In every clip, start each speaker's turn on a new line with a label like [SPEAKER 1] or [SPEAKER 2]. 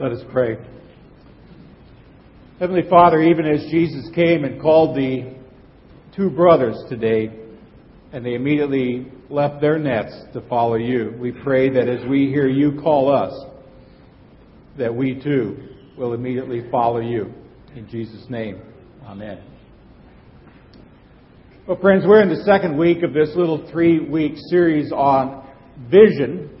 [SPEAKER 1] Let us pray. Heavenly Father, even as Jesus came and called the two brothers today, and they immediately left their nets to follow you, we pray that as we hear you call us, that we too will immediately follow you. In Jesus' name, amen. Well, friends, we're in the second week of this little three week series on vision.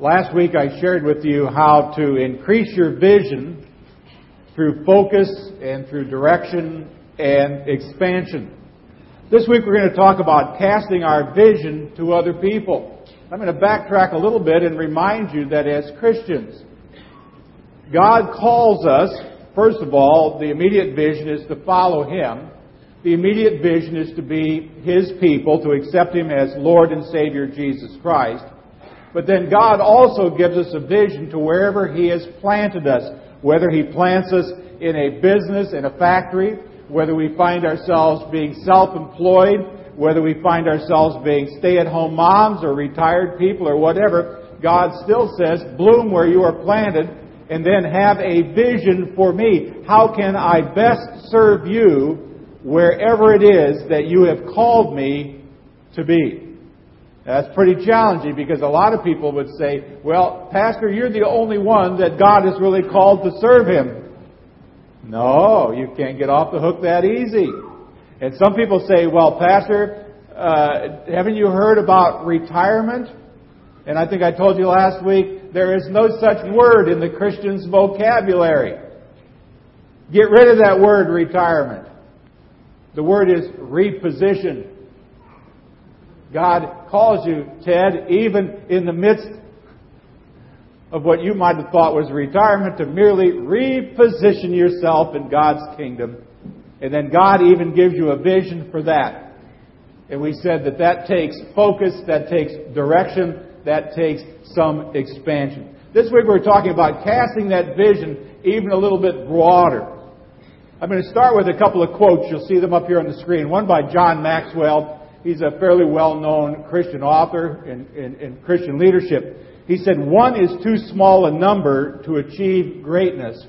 [SPEAKER 1] Last week I shared with you how to increase your vision through focus and through direction and expansion. This week we're going to talk about casting our vision to other people. I'm going to backtrack a little bit and remind you that as Christians, God calls us, first of all, the immediate vision is to follow Him. The immediate vision is to be His people, to accept Him as Lord and Savior Jesus Christ. But then God also gives us a vision to wherever He has planted us, whether He plants us in a business, in a factory, whether we find ourselves being self-employed, whether we find ourselves being stay-at-home moms or retired people or whatever, God still says, bloom where you are planted and then have a vision for me. How can I best serve you wherever it is that you have called me to be? That's pretty challenging because a lot of people would say, well, Pastor, you're the only one that God has really called to serve Him. No, you can't get off the hook that easy. And some people say, well, Pastor, uh, haven't you heard about retirement? And I think I told you last week, there is no such word in the Christian's vocabulary. Get rid of that word retirement. The word is reposition. God calls you, Ted, even in the midst of what you might have thought was retirement, to merely reposition yourself in God's kingdom. And then God even gives you a vision for that. And we said that that takes focus, that takes direction, that takes some expansion. This week we're talking about casting that vision even a little bit broader. I'm going to start with a couple of quotes. You'll see them up here on the screen. One by John Maxwell. He's a fairly well-known Christian author in Christian leadership. He said, one is too small a number to achieve greatness.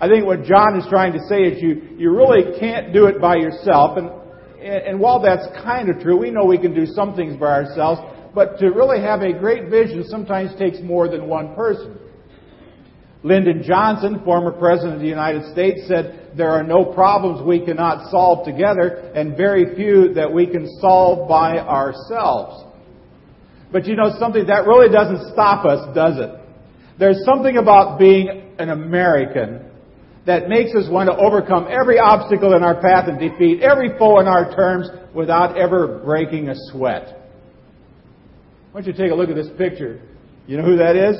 [SPEAKER 1] I think what John is trying to say is you, you really can't do it by yourself. And, and while that's kind of true, we know we can do some things by ourselves, but to really have a great vision sometimes takes more than one person. Lyndon Johnson, former President of the United States, said, There are no problems we cannot solve together, and very few that we can solve by ourselves. But you know something, that really doesn't stop us, does it? There's something about being an American that makes us want to overcome every obstacle in our path and defeat every foe in our terms without ever breaking a sweat. Why don't you take a look at this picture? You know who that is?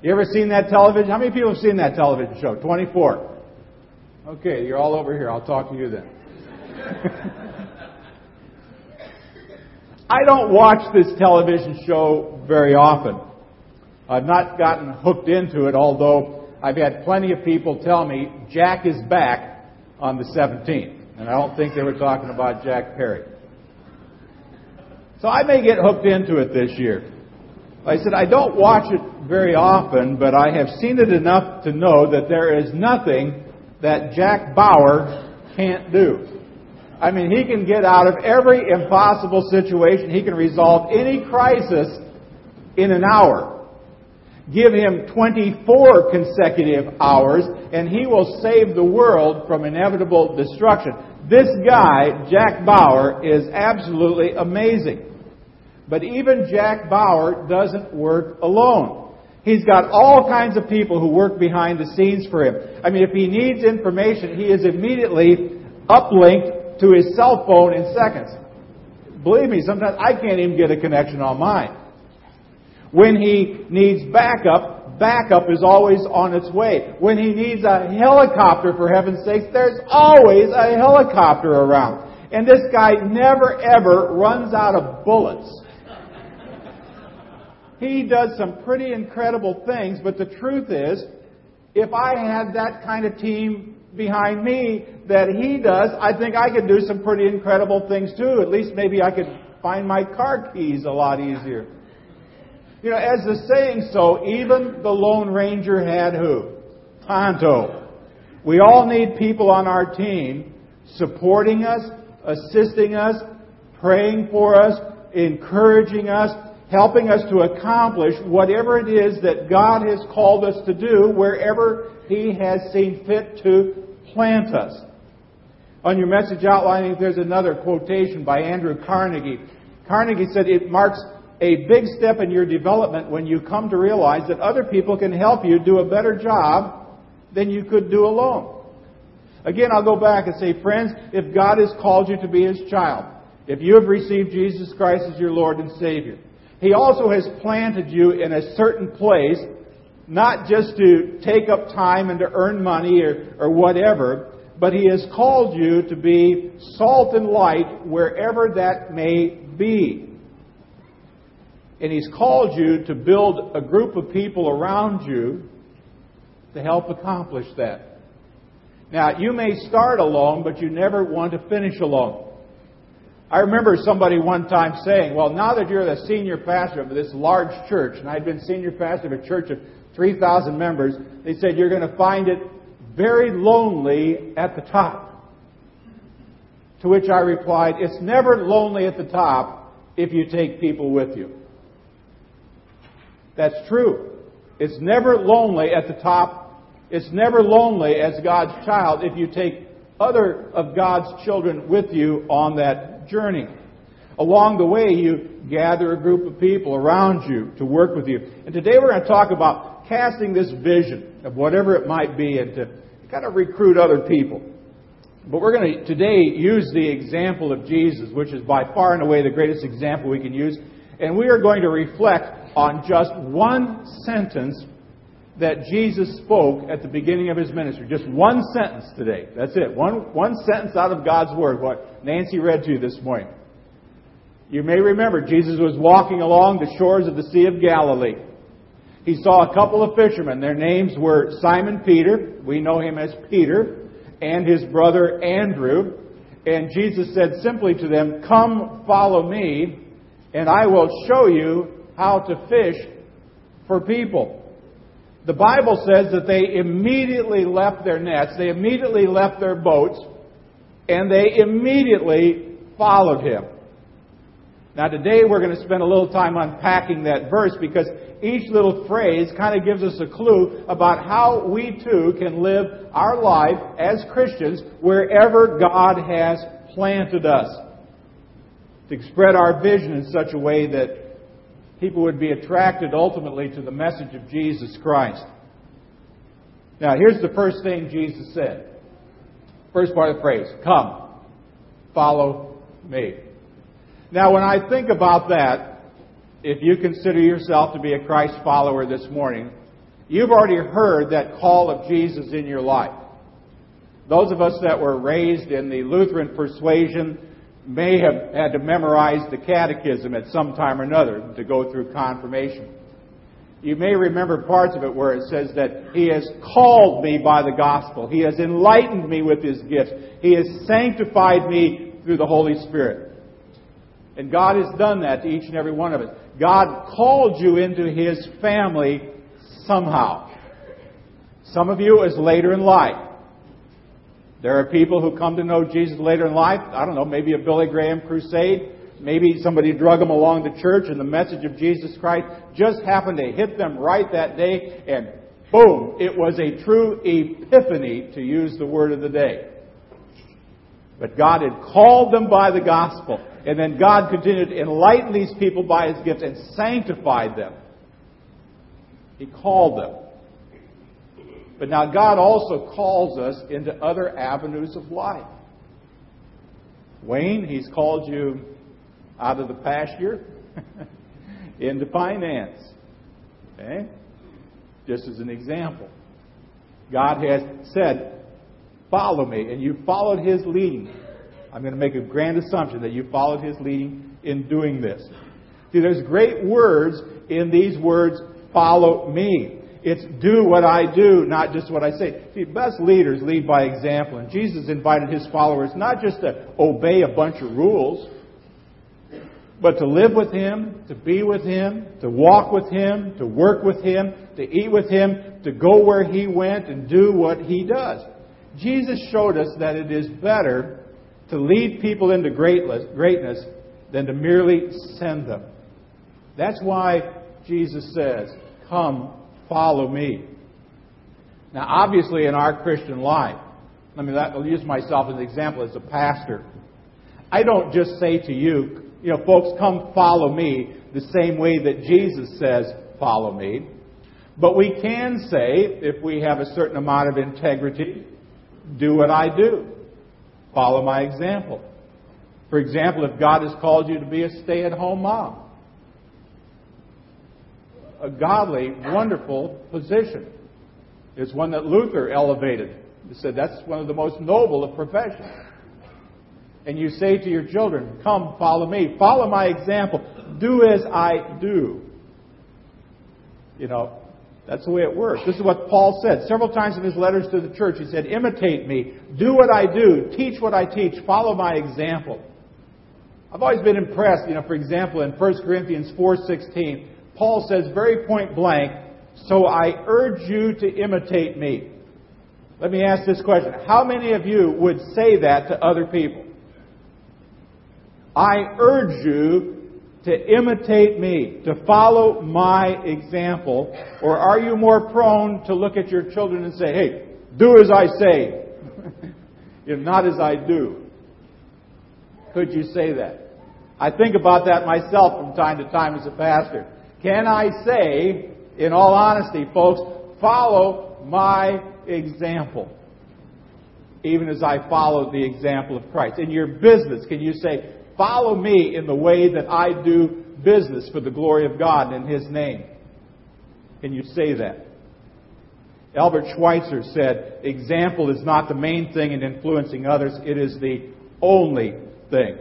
[SPEAKER 1] You ever seen that television? How many people have seen that television show? 24. Okay, you're all over here. I'll talk to you then. I don't watch this television show very often. I've not gotten hooked into it, although I've had plenty of people tell me Jack is back on the 17th. And I don't think they were talking about Jack Perry. So I may get hooked into it this year. I said, I don't watch it very often, but I have seen it enough to know that there is nothing that Jack Bauer can't do. I mean, he can get out of every impossible situation. He can resolve any crisis in an hour. Give him 24 consecutive hours, and he will save the world from inevitable destruction. This guy, Jack Bauer, is absolutely amazing. But even Jack Bauer doesn't work alone. He's got all kinds of people who work behind the scenes for him. I mean, if he needs information, he is immediately uplinked to his cell phone in seconds. Believe me, sometimes I can't even get a connection on mine. When he needs backup, backup is always on its way. When he needs a helicopter, for heaven's sakes, there's always a helicopter around. And this guy never ever runs out of bullets. He does some pretty incredible things, but the truth is, if I had that kind of team behind me that he does, I think I could do some pretty incredible things too. At least maybe I could find my car keys a lot easier. You know, as the saying so, even the Lone Ranger had who? Tonto. We all need people on our team supporting us, assisting us, praying for us, encouraging us, helping us to accomplish whatever it is that God has called us to do wherever He has seen fit to plant us. On your message outlining, there's another quotation by Andrew Carnegie. Carnegie said it marks a big step in your development when you come to realize that other people can help you do a better job than you could do alone. Again, I'll go back and say, friends, if God has called you to be His child, if you have received Jesus Christ as your Lord and Savior, He also has planted you in a certain place, not just to take up time and to earn money or, or whatever, but He has called you to be salt and light wherever that may be. And He's called you to build a group of people around you to help accomplish that. Now, you may start alone, but you never want to finish alone. I remember somebody one time saying, Well, now that you're the senior pastor of this large church, and I'd been senior pastor of a church of 3,000 members, they said, You're going to find it very lonely at the top. To which I replied, It's never lonely at the top if you take people with you. That's true. It's never lonely at the top. It's never lonely as God's child if you take other of God's children with you on that journey. Along the way, you gather a group of people around you to work with you. And today we're going to talk about casting this vision of whatever it might be and to kind of recruit other people. But we're going to today use the example of Jesus, which is by far and away the greatest example we can use. And we are going to reflect on just one sentence that Jesus spoke at the beginning of his ministry. Just one sentence today. That's it. One, one sentence out of God's Word, what Nancy read to you this morning. You may remember Jesus was walking along the shores of the Sea of Galilee. He saw a couple of fishermen. Their names were Simon Peter, we know him as Peter, and his brother Andrew. And Jesus said simply to them, Come follow me, and I will show you how to fish for people. The Bible says that they immediately left their nets, they immediately left their boats, and they immediately followed him. Now, today we're going to spend a little time unpacking that verse because each little phrase kind of gives us a clue about how we too can live our life as Christians wherever God has planted us. To spread our vision in such a way that people would be attracted ultimately to the message of Jesus Christ. Now, here's the first thing Jesus said. First part of the phrase Come, follow me. Now, when I think about that, if you consider yourself to be a Christ follower this morning, you've already heard that call of Jesus in your life. Those of us that were raised in the Lutheran persuasion may have had to memorize the catechism at some time or another to go through confirmation. You may remember parts of it where it says that He has called me by the gospel. He has enlightened me with His gifts. He has sanctified me through the Holy Spirit. And God has done that to each and every one of us. God called you into His family somehow. Some of you is later in life. There are people who come to know Jesus later in life. I don't know, maybe a Billy Graham crusade. Maybe somebody drug them along to church and the message of Jesus Christ just happened to hit them right that day and boom, it was a true epiphany to use the word of the day. But God had called them by the gospel. And then God continued to enlighten these people by His gifts and sanctified them. He called them. But now God also calls us into other avenues of life. Wayne, He's called you out of the pasture into finance. Okay? Just as an example. God has said, Follow me, and you followed His leading. I'm going to make a grand assumption that you followed His leading in doing this. See, there's great words in these words, follow me. It's do what I do, not just what I say. See, best leaders lead by example. And Jesus invited his followers not just to obey a bunch of rules, but to live with Him, to be with Him, to walk with Him, to work with Him, to eat with Him, to go where He went and do what He does. Jesus showed us that it is better to lead people into greatness than to merely send them. That's why Jesus says, Come, follow me. Now, obviously, in our Christian life, let me I'll use myself as an example as a pastor. I don't just say to you, you know, folks, come follow me the same way that Jesus says, follow me. But we can say, if we have a certain amount of integrity, do what I do. Follow my example. For example, if God has called you to be a stay at home mom, a godly, wonderful position. It's one that Luther elevated. He said that's one of the most noble of professions. And you say to your children, Come, follow me. Follow my example. Do as I do. You know, that's the way it works. This is what Paul said several times in his letters to the church. He said, Imitate me. Do what I do. Teach what I teach. Follow my example. I've always been impressed, you know, for example, in 1 Corinthians 4.16, Paul says very point blank, So I urge you to imitate me. Let me ask this question. How many of you would say that to other people? I urge you to imitate me, to follow my example? Or are you more prone to look at your children and say, hey, do as I say, if not as I do? Could you say that? I think about that myself from time to time as a pastor. Can I say, in all honesty, folks, follow my example? Even as I follow the example of Christ. In your business, can you say, follow me in the way that I do business for the glory of God in His name? Can you say that? Albert Schweitzer said, example is not the main thing in influencing others, it is the only thing.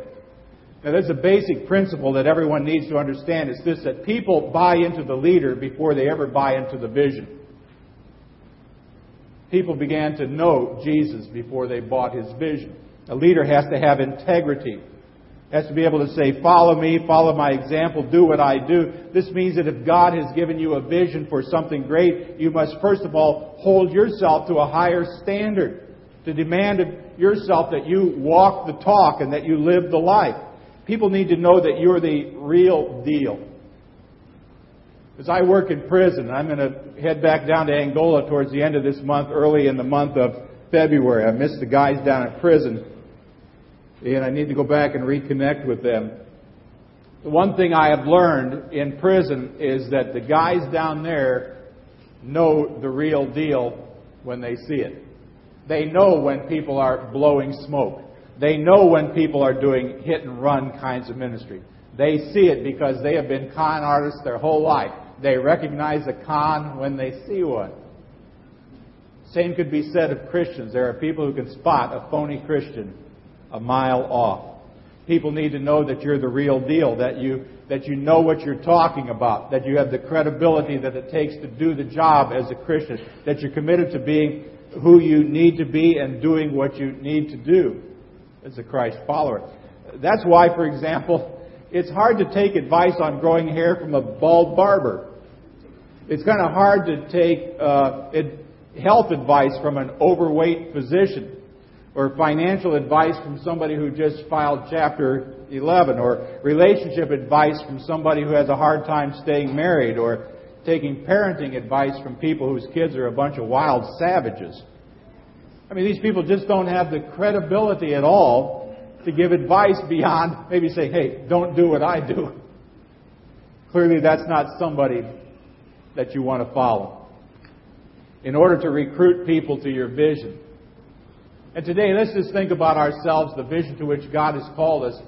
[SPEAKER 1] Now, there's a basic principle that everyone needs to understand. It's this that people buy into the leader before they ever buy into the vision. People began to know Jesus before they bought his vision. A leader has to have integrity. Has to be able to say, follow me, follow my example, do what I do. This means that if God has given you a vision for something great, you must first of all hold yourself to a higher standard. To demand of yourself that you walk the talk and that you live the life. People need to know that you're the real deal. As I work in prison, I'm going to head back down to Angola towards the end of this month, early in the month of February. I missed the guys down at prison, and I need to go back and reconnect with them. The one thing I have learned in prison is that the guys down there know the real deal when they see it. They know when people are blowing smoke. They know when people are doing hit and run kinds of ministry. They see it because they have been con artists their whole life. They recognize a con when they see one. Same could be said of Christians. There are people who can spot a phony Christian a mile off. People need to know that you're the real deal, that you, that you know what you're talking about, that you have the credibility that it takes to do the job as a Christian, that you're committed to being who you need to be and doing what you need to do as a Christ follower. That's why, for example, it's hard to take advice on growing hair from a bald barber. It's kind of hard to take uh, health advice from an overweight physician or financial advice from somebody who just filed Chapter 11 or relationship advice from somebody who has a hard time staying married or taking parenting advice from people whose kids are a bunch of wild savages. I mean, these people just don't have the credibility at all to give advice beyond maybe say, hey, don't do what I do. Clearly, that's not somebody that you want to follow. In order to recruit people to your vision. And today, let's just think about ourselves, the vision to which God has called us,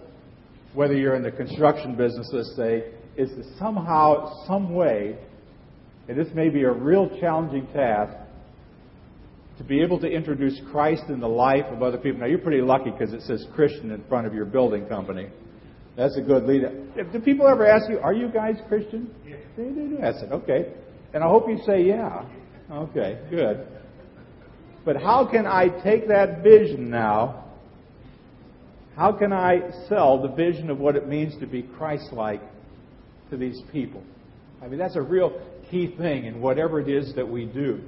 [SPEAKER 1] whether you're in the construction business, let's say, is to somehow, some way, and this may be a real challenging task, to be able to introduce Christ in the life of other people. Now, you're pretty lucky because it says Christian in front of your building company. That's a good lead. Do people ever ask you, Are you guys Christian? Yeah. They, they do. I said, Okay. And I hope you say, Yeah. Okay, good. But how can I take that vision now? How can I sell the vision of what it means to be Christ like to these people? I mean, that's a real key thing in whatever it is that we do.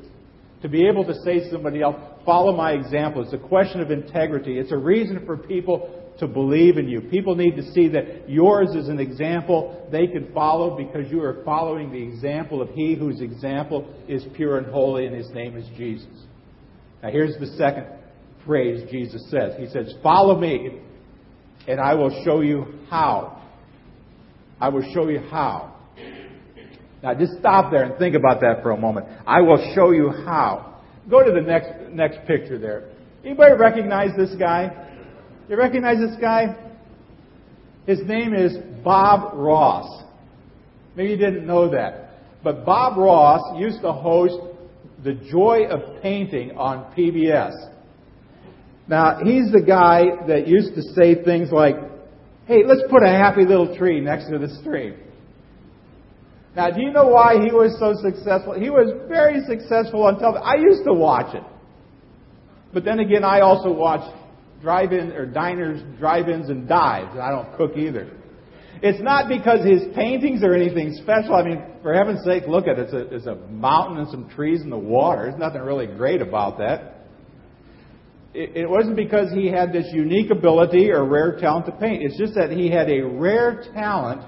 [SPEAKER 1] To be able to say to somebody else, follow my example, it's a question of integrity. It's a reason for people to believe in you. People need to see that yours is an example they can follow because you are following the example of He whose example is pure and holy, and His name is Jesus. Now, here's the second phrase Jesus says He says, Follow me, and I will show you how. I will show you how. Now, just stop there and think about that for a moment. I will show you how. Go to the next next picture there. Anybody recognize this guy? You recognize this guy? His name is Bob Ross. Maybe you didn't know that. But Bob Ross used to host The Joy of Painting on PBS. Now, he's the guy that used to say things like, hey, let's put a happy little tree next to the stream. Now, do you know why he was so successful? He was very successful on television. I used to watch it. But then again, I also watched drive-in or diners, drive-ins, and dives. I don't cook either. It's not because his paintings are anything special. I mean, for heaven's sake, look at it. It's a, it's a mountain and some trees in the water. There's nothing really great about that. It, it wasn't because he had this unique ability or rare talent to paint. It's just that he had a rare talent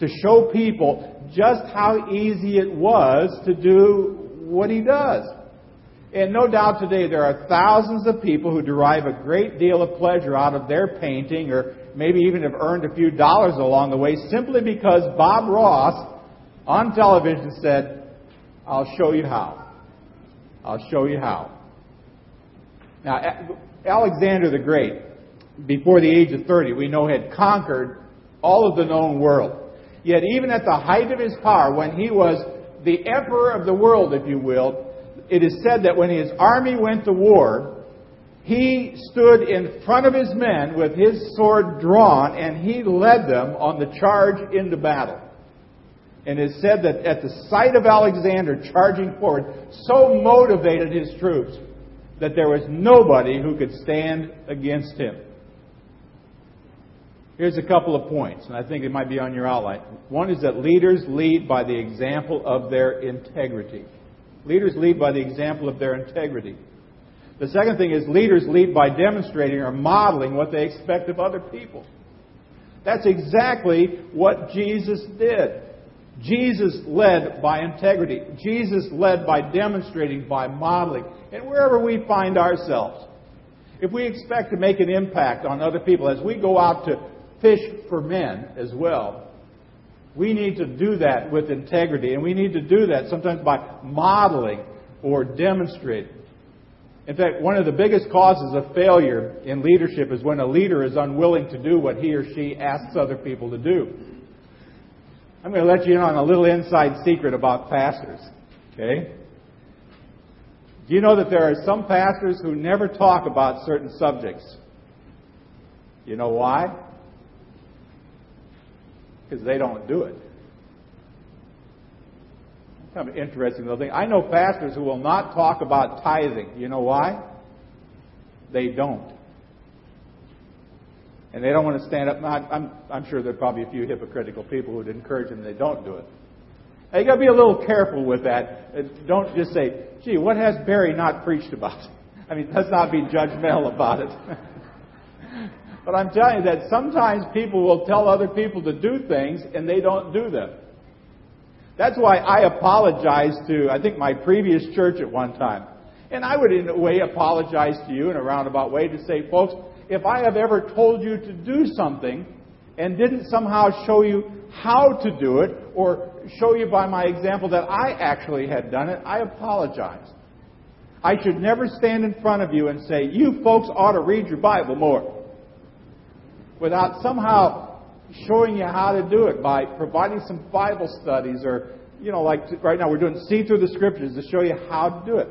[SPEAKER 1] to show people just how easy it was to do what he does. And no doubt today there are thousands of people who derive a great deal of pleasure out of their painting or maybe even have earned a few dollars along the way simply because Bob Ross on television said, I'll show you how. I'll show you how. Now, Alexander the Great, before the age of 30, we know had conquered all of the known world. Yet, even at the height of his power, when he was the emperor of the world, if you will, it is said that when his army went to war, he stood in front of his men with his sword drawn and he led them on the charge into battle. And it is said that at the sight of Alexander charging forward, so motivated his troops that there was nobody who could stand against him. Here's a couple of points, and I think it might be on your outline. One is that leaders lead by the example of their integrity. Leaders lead by the example of their integrity. The second thing is leaders lead by demonstrating or modeling what they expect of other people. That's exactly what Jesus did. Jesus led by integrity. Jesus led by demonstrating, by modeling. And wherever we find ourselves, if we expect to make an impact on other people as we go out to fish for men as well, we need to do that with integrity, and we need to do that sometimes by modeling or demonstrating. In fact, one of the biggest causes of failure in leadership is when a leader is unwilling to do what he or she asks other people to do. I'm going to let you in on a little inside secret about pastors. Okay? Do you know that there are some pastors who never talk about certain subjects? You know why? Because they don't do it. Kind of interesting little thing. I know pastors who will not talk about tithing. You know why? They don't. And they don't want to stand up. I'm, I'm sure there are probably a few hypocritical people who would encourage them, they don't do it. Now, you got to be a little careful with that. Uh, don't just say, gee, what has Barry not preached about? I mean, let's not be judgmental about it. But I'm telling you that sometimes people will tell other people to do things and they don't do them. That's why I apologize to, I think, my previous church at one time. And I would, in a way, apologize to you in a roundabout way to say, folks, if I have ever told you to do something and didn't somehow show you how to do it or show you by my example that I actually had done it, I apologize. I should never stand in front of you and say, you folks ought to read your Bible more without somehow showing you how to do it by providing some Bible studies or, you know, like right now we're doing See Through the Scriptures to show you how to do it.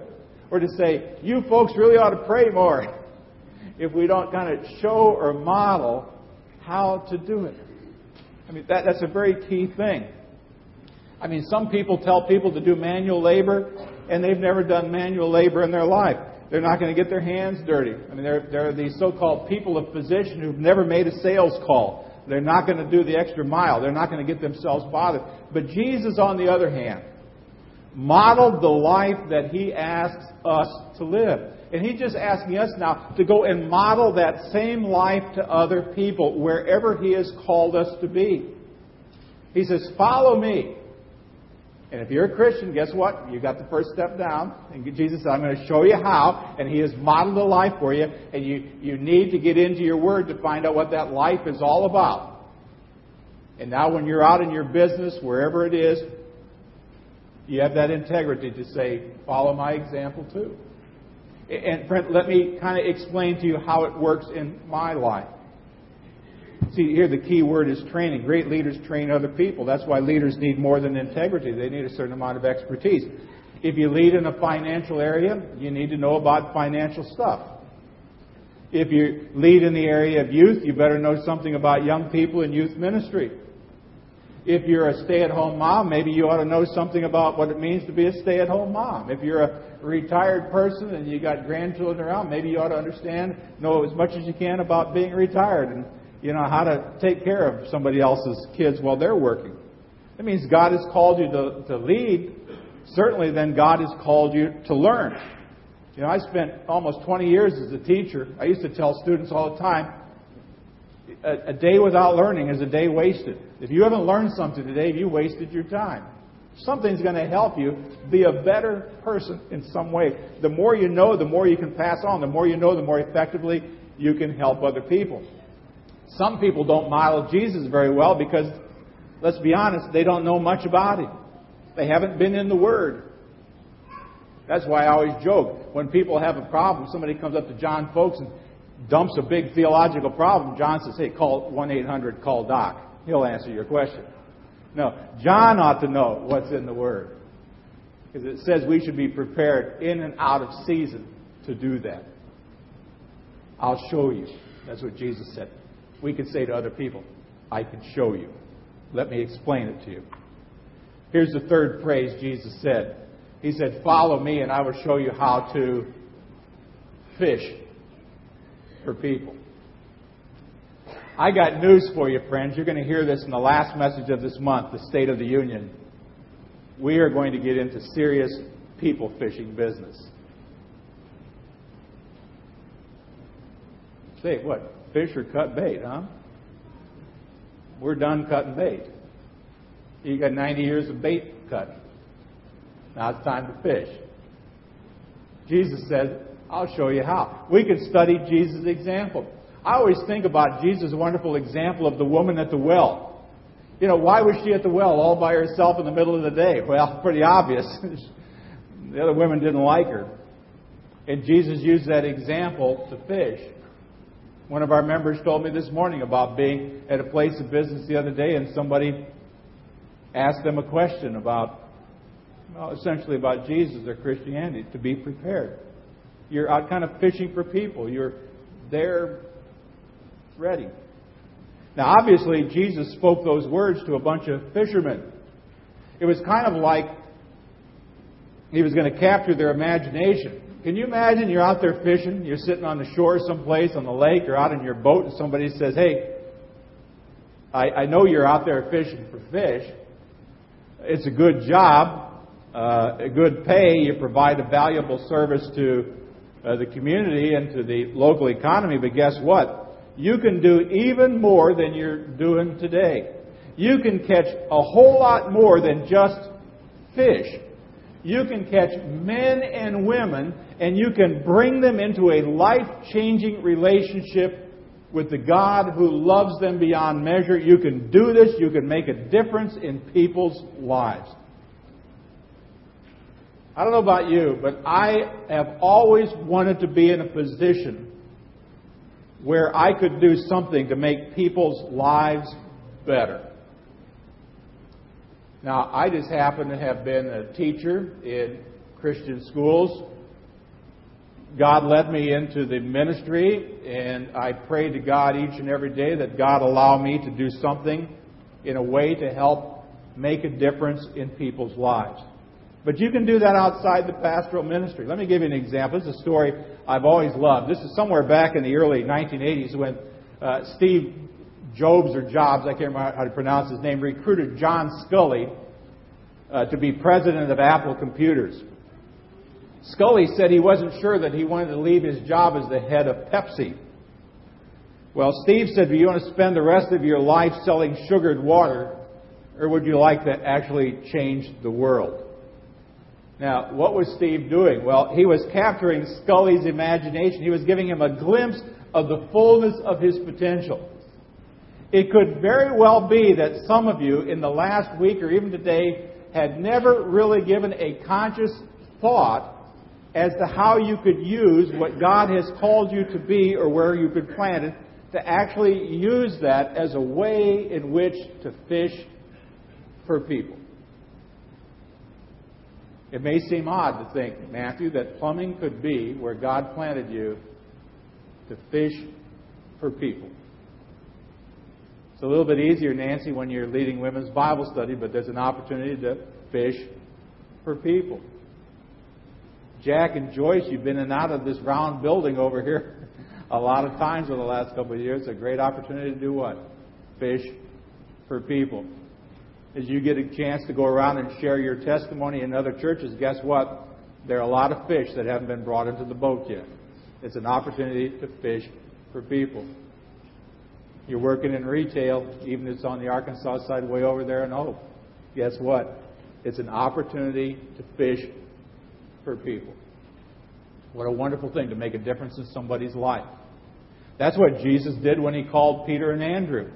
[SPEAKER 1] Or to say, you folks really ought to pray more if we don't kind of show or model how to do it. I mean, that, that's a very key thing. I mean, some people tell people to do manual labor, and they've never done manual labor in their life. They're not going to get their hands dirty. I mean, there, are these so called people of position who've never made a sales call. They're not going to do the extra mile. They're not going to get themselves bothered. But Jesus, on the other hand, modeled the life that he asks us to live. And he's just asking us now to go and model that same life to other people wherever he has called us to be. He says, Follow me. And if you're a Christian, guess what? You got the first step down. And Jesus said, I'm going to show you how. And He has modeled a life for you. And you, you need to get into your Word to find out what that life is all about. And now, when you're out in your business, wherever it is, you have that integrity to say, follow my example too. And friend, let me kind of explain to you how it works in my life. See, here the key word is training. Great leaders train other people. That's why leaders need more than integrity. They need a certain amount of expertise. If you lead in a financial area, you need to know about financial stuff. If you lead in the area of youth, you better know something about young people in youth ministry. If you're a stay at home mom, maybe you ought to know something about what it means to be a stay at home mom. If you're a retired person and you got grandchildren around, maybe you ought to understand, know as much as you can about being retired and you know how to take care of somebody else's kids while they're working. That means God has called you to, to lead. Certainly, then God has called you to learn. You know, I spent almost 20 years as a teacher. I used to tell students all the time, a, a day without learning is a day wasted. If you haven't learned something today, you wasted your time. Something's going to help you be a better person in some way. The more you know, the more you can pass on. The more you know, the more effectively you can help other people. Some people don't model Jesus very well because, let's be honest, they don't know much about him. They haven't been in the Word. That's why I always joke. When people have a problem, somebody comes up to John Folks and dumps a big theological problem, John says, hey, call 1 800 call Doc. He'll answer your question. No, John ought to know what's in the Word. Because it says we should be prepared in and out of season to do that. I'll show you. That's what Jesus said. We could say to other people, I can show you. Let me explain it to you. Here's the third phrase Jesus said. He said, Follow me, and I will show you how to fish for people. I got news for you, friends. You're going to hear this in the last message of this month, the State of the Union. We are going to get into serious people fishing business. Say, what? Fish or cut bait, huh? We're done cutting bait. You got 90 years of bait cutting. Now it's time to fish. Jesus said, I'll show you how. We can study Jesus' example. I always think about Jesus' wonderful example of the woman at the well. You know, why was she at the well all by herself in the middle of the day? Well, pretty obvious. the other women didn't like her. And Jesus used that example to fish. One of our members told me this morning about being at a place of business the other day and somebody asked them a question about, well, essentially about Jesus or Christianity, to be prepared. You're out kind of fishing for people. You're there ready. Now, obviously, Jesus spoke those words to a bunch of fishermen. It was kind of like he was going to capture their imagination. Can you imagine you're out there fishing, you're sitting on the shore someplace on the lake or out in your boat, and somebody says, Hey, I, I know you're out there fishing for fish. It's a good job, uh, a good pay. You provide a valuable service to uh, the community and to the local economy, but guess what? you can do even more than you're doing today. You can catch a whole lot more than just fish. You can catch men and women and you can bring them into a life changing relationship with the God who loves them beyond measure. You can do this. You can make a difference in people's lives. I don't know about you, but I have always wanted to be in a position where I could do something to make people's lives better. Now, I just happen to have been a teacher in Christian schools. God led me into the ministry, and I pray to God each and every day that God allow me to do something in a way to help make a difference in people's lives. But you can do that outside the pastoral ministry. Let me give you an example. This is a story I've always loved. This is somewhere back in the early 1980s when uh, Steve Jobs or Jobs, I can't remember how to pronounce his name, recruited John Sculley uh, to be president of Apple Computers. Sculley said he wasn't sure that he wanted to leave his job as the head of Pepsi. Well, Steve said, Do you want to spend the rest of your life selling sugared water, or would you like to actually change the world? Now, what was Steve doing? Well, he was capturing Sculley's imagination. He was giving him a glimpse of the fullness of his potential. It could very well be that some of you in the last week or even today had never really given a conscious thought as to how you could use what God has called you to be or where you've been planted to actually use that as a way in which to fish for people. It may seem odd to think, Matthew, that plumbing could be where God planted you to fish for people. It's a little bit easier, Nancy, when you're leading women's Bible study, but there's an opportunity to fish for people. Jack and Joyce, you've been in and out of this round building over here a lot of times over the last couple of years. It's A great opportunity to do what? Fish for people. As you get a chance to go around and share your testimony in other churches, guess what? There are a lot of fish that haven't been brought into the boat yet. It's an opportunity to fish for people. You're working in retail, even if it's on the Arkansas side, way over there in Hope. Guess what? It's an opportunity to fish for people. What a wonderful thing to make a difference in somebody's life. That's what Jesus did when he called Peter and Andrew.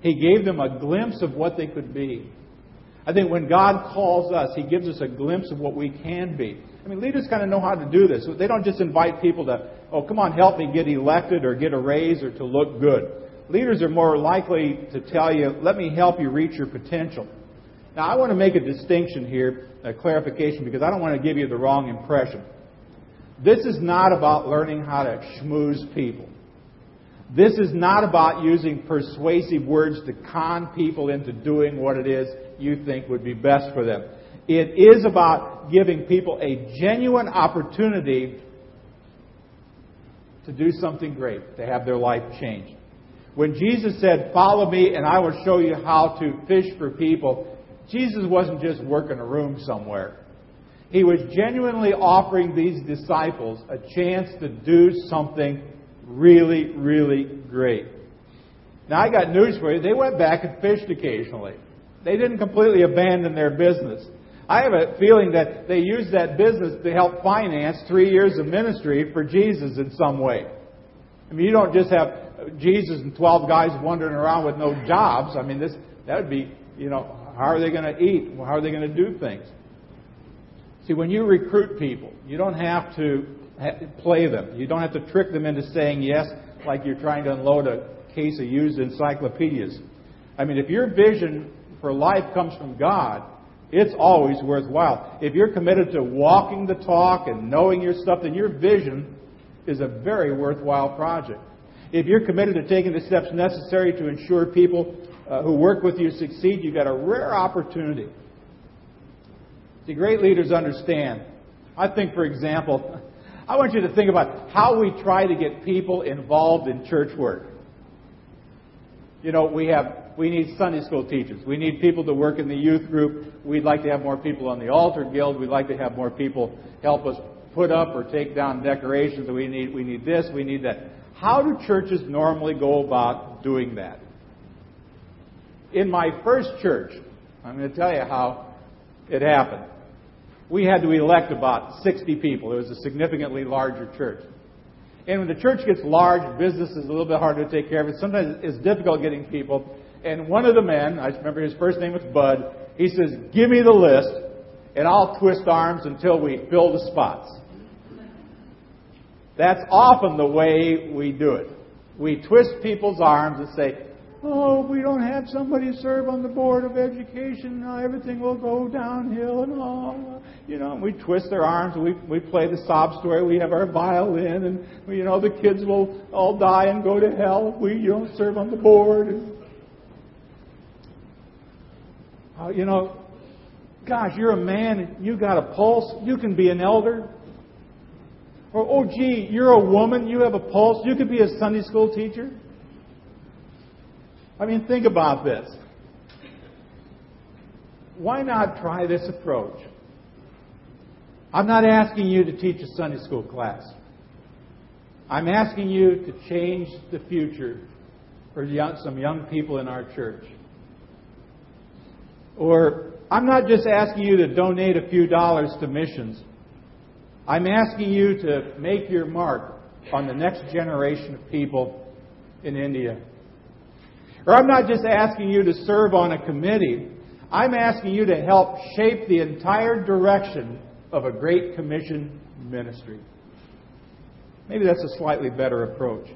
[SPEAKER 1] He gave them a glimpse of what they could be. I think when God calls us, He gives us a glimpse of what we can be. I mean, leaders kind of know how to do this. They don't just invite people to, oh, come on, help me get elected or get a raise or to look good. Leaders are more likely to tell you, let me help you reach your potential. Now, I want to make a distinction here, a clarification, because I don't want to give you the wrong impression. This is not about learning how to schmooze people. This is not about using persuasive words to con people into doing what it is you think would be best for them. It is about giving people a genuine opportunity to do something great, to have their life changed. When Jesus said, Follow me and I will show you how to fish for people, Jesus wasn't just working a room somewhere. He was genuinely offering these disciples a chance to do something really, really great. Now, I got news for you. They went back and fished occasionally. They didn't completely abandon their business. I have a feeling that they used that business to help finance three years of ministry for Jesus in some way. I mean, you don't just have Jesus and 12 guys wandering around with no jobs. I mean, this, that would be, you know, how are they going to eat? How are they going to do things? See, when you recruit people, you don't have to play them. You don't have to trick them into saying yes like you're trying to unload a case of used encyclopedias. I mean, if your vision for life comes from God, it's always worthwhile. If you're committed to walking the talk and knowing your stuff, then your vision is a very worthwhile project. If you're committed to taking the steps necessary to ensure people uh, who work with you succeed, you've got a rare opportunity. See, great leaders understand. I think, for example, I want you to think about how we try to get people involved in church work. You know, we have we need Sunday school teachers. We need people to work in the youth group. We'd like to have more people on the altar guild. We'd like to have more people help us put up or take down decorations. We need we need this, we need that. How do churches normally go about doing that? In my first church, I'm going to tell you how it happened we had to elect about 60 people. It was a significantly larger church. And when the church gets large, business is a little bit harder to take care of. Sometimes it's difficult getting people. And one of the men, I remember his first name was Bud, he says, Give me the list, and I'll twist arms until we fill the spots. That's often the way we do it. We twist people's arms and say, oh, if we don't have somebody serve on the board of education, everything will go downhill and all. You know, we twist their arms. We we play the sob story. We have our violin, and you know the kids will all die and go to hell if we you don't serve on the board. oh, you know, gosh, you're a man, you got a pulse, you can be an elder. Or, oh, gee, you're a woman, you have a pulse, you could be a Sunday school teacher. I mean, think about this. Why not try this approach? I'm not asking you to teach a Sunday school class. I'm asking you to change the future for young, some young people in our church. Or I'm not just asking you to donate a few dollars to missions. I'm asking you to make your mark on the next generation of people in India. Or I'm not just asking you to serve on a committee. I'm asking you to help shape the entire direction of a Great Commission ministry. Maybe that's a slightly better approach.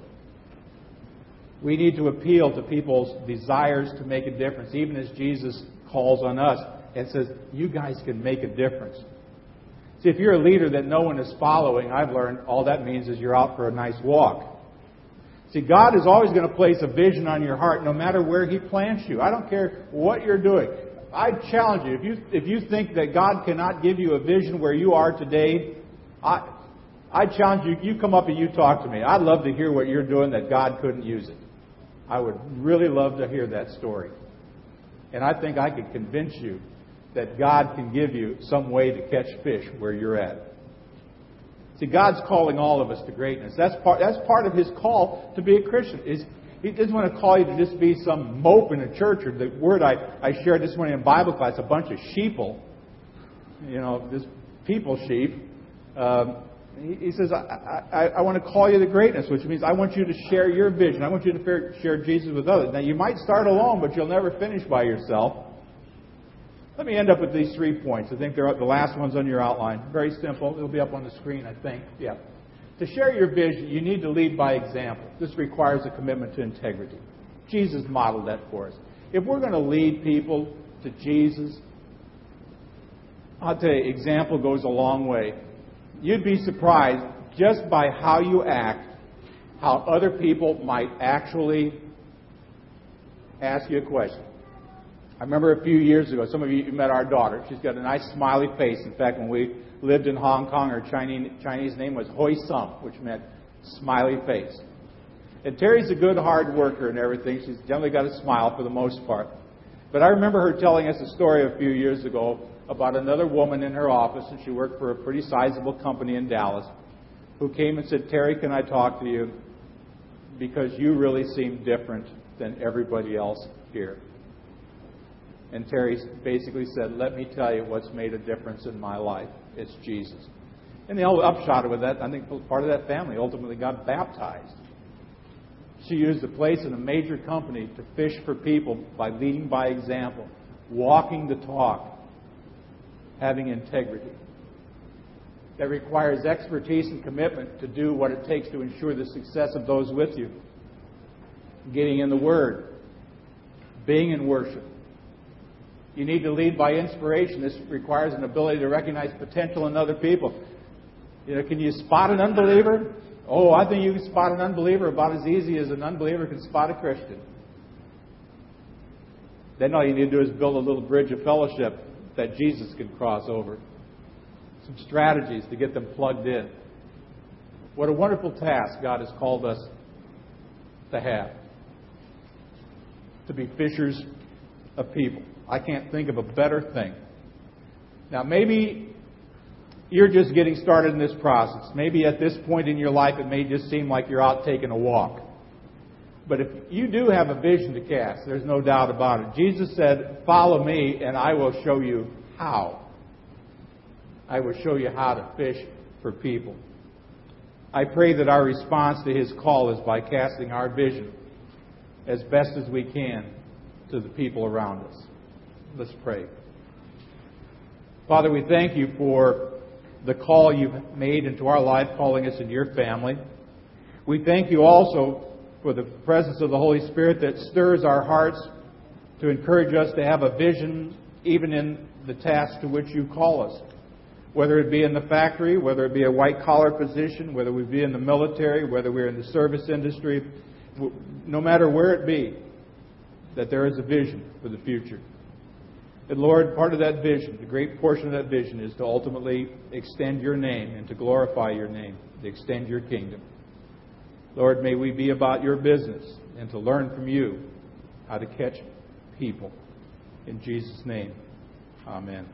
[SPEAKER 1] We need to appeal to people's desires to make a difference, even as Jesus calls on us and says, You guys can make a difference. See, if you're a leader that no one is following, I've learned all that means is you're out for a nice walk. See, God is always going to place a vision on your heart no matter where He plants you. I don't care what you're doing. I challenge you, if you, if you think that God cannot give you a vision where you are today, I, I challenge you, you come up and you talk to me. I'd love to hear what you're doing that God couldn't use it. I would really love to hear that story. And I think I could convince you that God can give you some way to catch fish where you're at. See, God's calling all of us to greatness. That's part, that's part of His call to be a Christian. Is He doesn't want to call you to just be some mope in a church, or the word I, I shared this morning in Bible class, a bunch of sheeple. You know, this people sheep. Um, he, says, I, I, I want to call you to greatness, which means I want you to share your vision. I want you to share Jesus with others. Now, you might start alone, but you'll never finish by yourself. Let me end up with these three points. I think they're the last ones on your outline. Very simple. It'll be up on the screen, I think. Yeah. To share your vision, you need to lead by example. This requires a commitment to integrity. Jesus modeled that for us. If we're going to lead people to Jesus, I'll tell you, example goes a long way. You'd be surprised just by how you act, how other people might actually ask you a question. I remember a few years ago, some of you met our daughter. She's got a nice smiley face. In fact, when we lived in Hong Kong, her Chinese, Chinese name was Hoi Sum, which meant smiley face. And Terry's a good, hard worker and everything. She's generally got a smile for the most part. But I remember her telling us a story a few years ago about another woman in her office, and she worked for a pretty sizable company in Dallas, who came and said, Terry, can I talk to you? Because you really seem different than everybody else here. And Terry basically said, Let me tell you what's made a difference in my life. It's Jesus. And the upshot of that, I think part of that family ultimately got baptized. She used a place in a major company to fish for people by leading by example, walking the talk, having integrity. That requires expertise and commitment to do what it takes to ensure the success of those with you. Getting in the Word, being in worship, you need to lead by inspiration. This requires an ability to recognize potential in other people. You know, can you spot an unbeliever? Oh, I think you can spot an unbeliever about as easy as an unbeliever can spot a Christian. Then all you need to do is build a little bridge of fellowship that Jesus can cross over. Some strategies to get them plugged in. What a wonderful task God has called us to have. To be fishers of people. I can't think of a better thing. Now, maybe you're just getting started in this process. Maybe at this point in your life, it may just seem like you're out taking a walk. But if you do have a vision to cast, there's no doubt about it. Jesus said, Follow me, and I will show you how. I will show you how to fish for people. I pray that our response to his call is by casting our vision as best as we can to the people around us. Let's pray. Father, we thank you for the call you've made into our life, calling us into your family. We thank you also for the presence of the Holy Spirit that stirs our hearts to encourage us to have a vision even in the task to which you call us. Whether it be in the factory, whether it be a white collar position, whether we be in the military, whether we're in the service industry, no matter where it be, that there is a vision for the future. And Lord, part of that vision, the great portion of that vision, is to ultimately extend your name and to glorify your name, to extend your kingdom. Lord, may we be about your business and to learn from you how to catch people. In Jesus' name, amen.